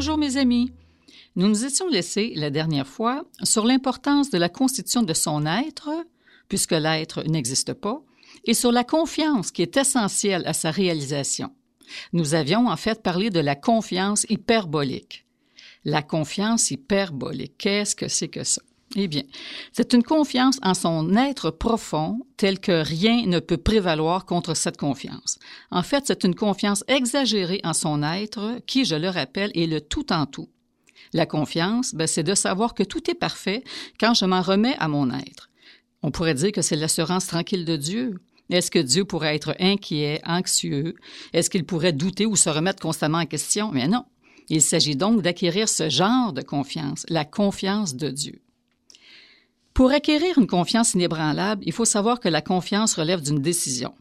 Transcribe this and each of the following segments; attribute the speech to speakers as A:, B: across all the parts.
A: Bonjour mes amis. Nous nous étions laissés la dernière fois sur l'importance de la constitution de son être, puisque l'être n'existe pas, et sur la confiance qui est essentielle à sa réalisation. Nous avions en fait parlé de la confiance hyperbolique. La confiance hyperbolique, qu'est-ce que c'est que ça? Eh bien, c'est une confiance en son être profond, tel que rien ne peut prévaloir contre cette confiance. En fait, c'est une confiance exagérée en son être qui, je le rappelle, est le tout en tout. La confiance, ben, c'est de savoir que tout est parfait quand je m'en remets à mon être. On pourrait dire que c'est l'assurance tranquille de Dieu. Est-ce que Dieu pourrait être inquiet, anxieux? Est-ce qu'il pourrait douter ou se remettre constamment en question? Mais non. Il s'agit donc d'acquérir ce genre de confiance, la confiance de Dieu. Pour acquérir une confiance inébranlable, il faut savoir que la confiance relève d'une décision.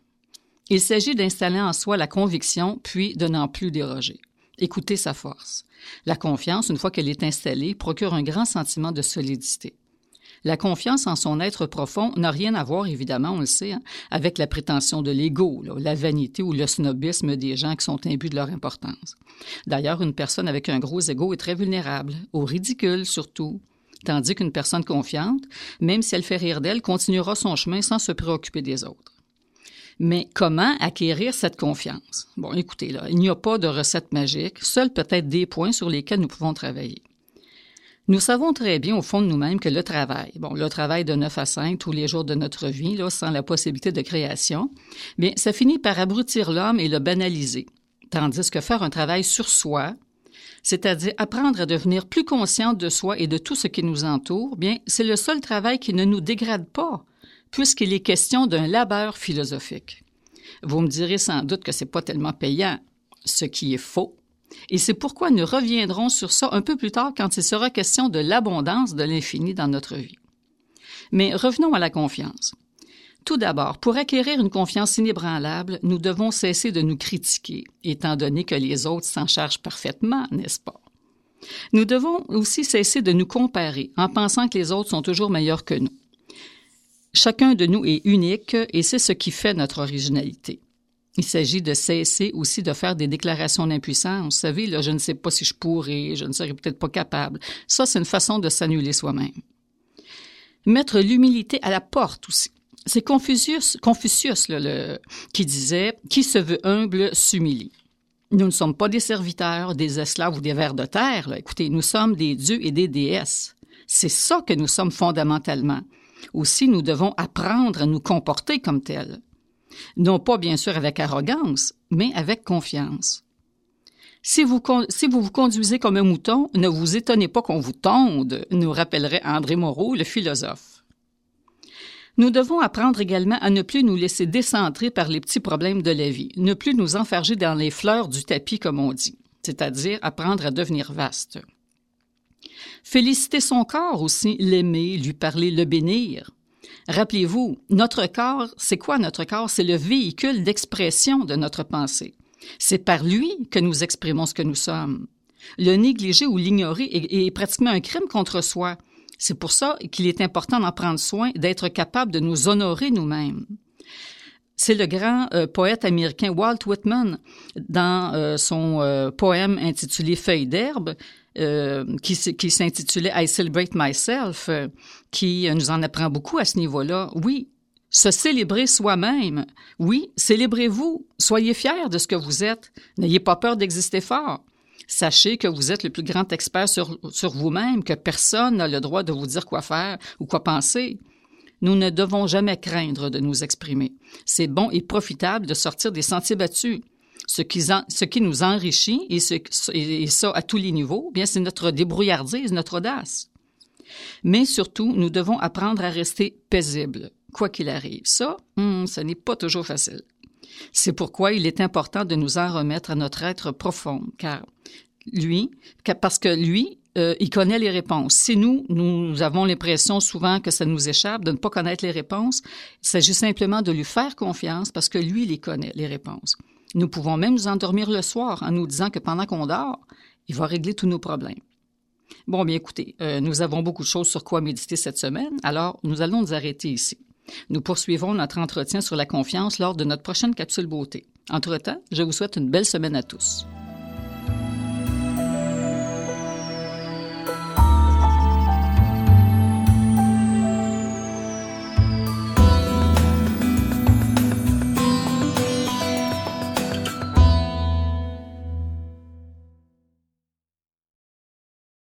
A: Il s'agit d'installer en soi la conviction, puis de n'en plus déroger. Écouter sa force. La confiance, une fois qu'elle est installée, procure un grand sentiment de solidité. La confiance en son être profond n'a rien à voir, évidemment, on le sait, hein, avec la prétention de l'ego, la vanité ou le snobisme des gens qui sont imbus de leur importance. D'ailleurs, une personne avec un gros ego est très vulnérable, au ridicule surtout, tandis qu'une personne confiante, même si elle fait rire d'elle, continuera son chemin sans se préoccuper des autres. Mais comment acquérir cette confiance? Bon, écoutez, là, il n'y a pas de recette magique, seuls peut-être des points sur lesquels nous pouvons travailler. Nous savons très bien au fond de nous-mêmes que le travail, bon, le travail de 9 à 5 tous les jours de notre vie, là, sans la possibilité de création, bien, ça finit par abrutir l'homme et le banaliser. Tandis que faire un travail sur soi, c'est-à-dire apprendre à devenir plus conscient de soi et de tout ce qui nous entoure, bien, c'est le seul travail qui ne nous dégrade pas, puisqu'il est question d'un labeur philosophique. Vous me direz sans doute que c'est pas tellement payant, ce qui est faux. Et c'est pourquoi nous reviendrons sur ça un peu plus tard quand il sera question de l'abondance de l'infini dans notre vie. Mais revenons à la confiance. Tout d'abord, pour acquérir une confiance inébranlable, nous devons cesser de nous critiquer, étant donné que les autres s'en chargent parfaitement, n'est-ce pas? Nous devons aussi cesser de nous comparer en pensant que les autres sont toujours meilleurs que nous. Chacun de nous est unique et c'est ce qui fait notre originalité. Il s'agit de cesser aussi de faire des déclarations d'impuissance. Vous savez, là, je ne sais pas si je pourrais, je ne serais peut-être pas capable. Ça, c'est une façon de s'annuler soi-même. Mettre l'humilité à la porte aussi. C'est Confucius, Confucius le, qui disait Qui se veut humble s'humilie. Nous ne sommes pas des serviteurs, des esclaves ou des vers de terre. Écoutez, nous sommes des dieux et des déesses. C'est ça que nous sommes fondamentalement. Aussi, nous devons apprendre à nous comporter comme tels. Non pas bien sûr avec arrogance, mais avec confiance. Si vous, si vous vous conduisez comme un mouton, ne vous étonnez pas qu'on vous tonde, nous rappellerait André Moreau, le philosophe. Nous devons apprendre également à ne plus nous laisser décentrer par les petits problèmes de la vie, ne plus nous enfarger dans les fleurs du tapis, comme on dit, c'est-à-dire apprendre à devenir vaste. Féliciter son corps aussi, l'aimer, lui parler, le bénir. Rappelez-vous, notre corps, c'est quoi notre corps? C'est le véhicule d'expression de notre pensée. C'est par lui que nous exprimons ce que nous sommes. Le négliger ou l'ignorer est, est, pratiquement un crime contre soi. C'est pour ça qu'il est important d'en prendre soin, d'être capable de nous honorer nous-mêmes. C'est le grand euh, poète américain Walt Whitman, dans euh, son euh, poème intitulé Feuilles d'herbe, qui, qui s'intitulait I Celebrate Myself, qui nous en apprend beaucoup à ce niveau-là. Oui, se célébrer soi-même. Oui, célébrez-vous. Soyez fiers de ce que vous êtes. N'ayez pas peur d'exister fort. Sachez que vous êtes le plus grand expert sur, vous-même, que personne n'a le droit de vous dire quoi faire ou quoi penser. Nous ne devons jamais craindre de nous exprimer. C'est bon et profitable de sortir des sentiers battus. Ce qui, ce qui nous enrichit, et, ça à tous les niveaux, bien c'est notre débrouillardise, notre audace. Mais surtout, nous devons apprendre à rester paisible, quoi qu'il arrive. Ça, hmm, ce n'est pas toujours facile. C'est pourquoi il est important de nous en remettre à notre être profond, car lui, parce que lui, euh, il connaît les réponses. Si nous, nous avons l'impression souvent que ça nous échappe de ne pas connaître les réponses, il s'agit simplement de lui faire confiance parce que lui, il connaît, les réponses. Nous pouvons même nous endormir le soir en nous disant que pendant qu'on dort, il va régler tous nos problèmes. Bon, bien écoutez, euh, nous avons beaucoup de choses sur quoi méditer cette semaine, alors nous allons nous arrêter ici. Nous poursuivrons notre entretien sur la confiance lors de notre prochaine capsule beauté. Entre-temps, je vous souhaite une belle semaine à tous.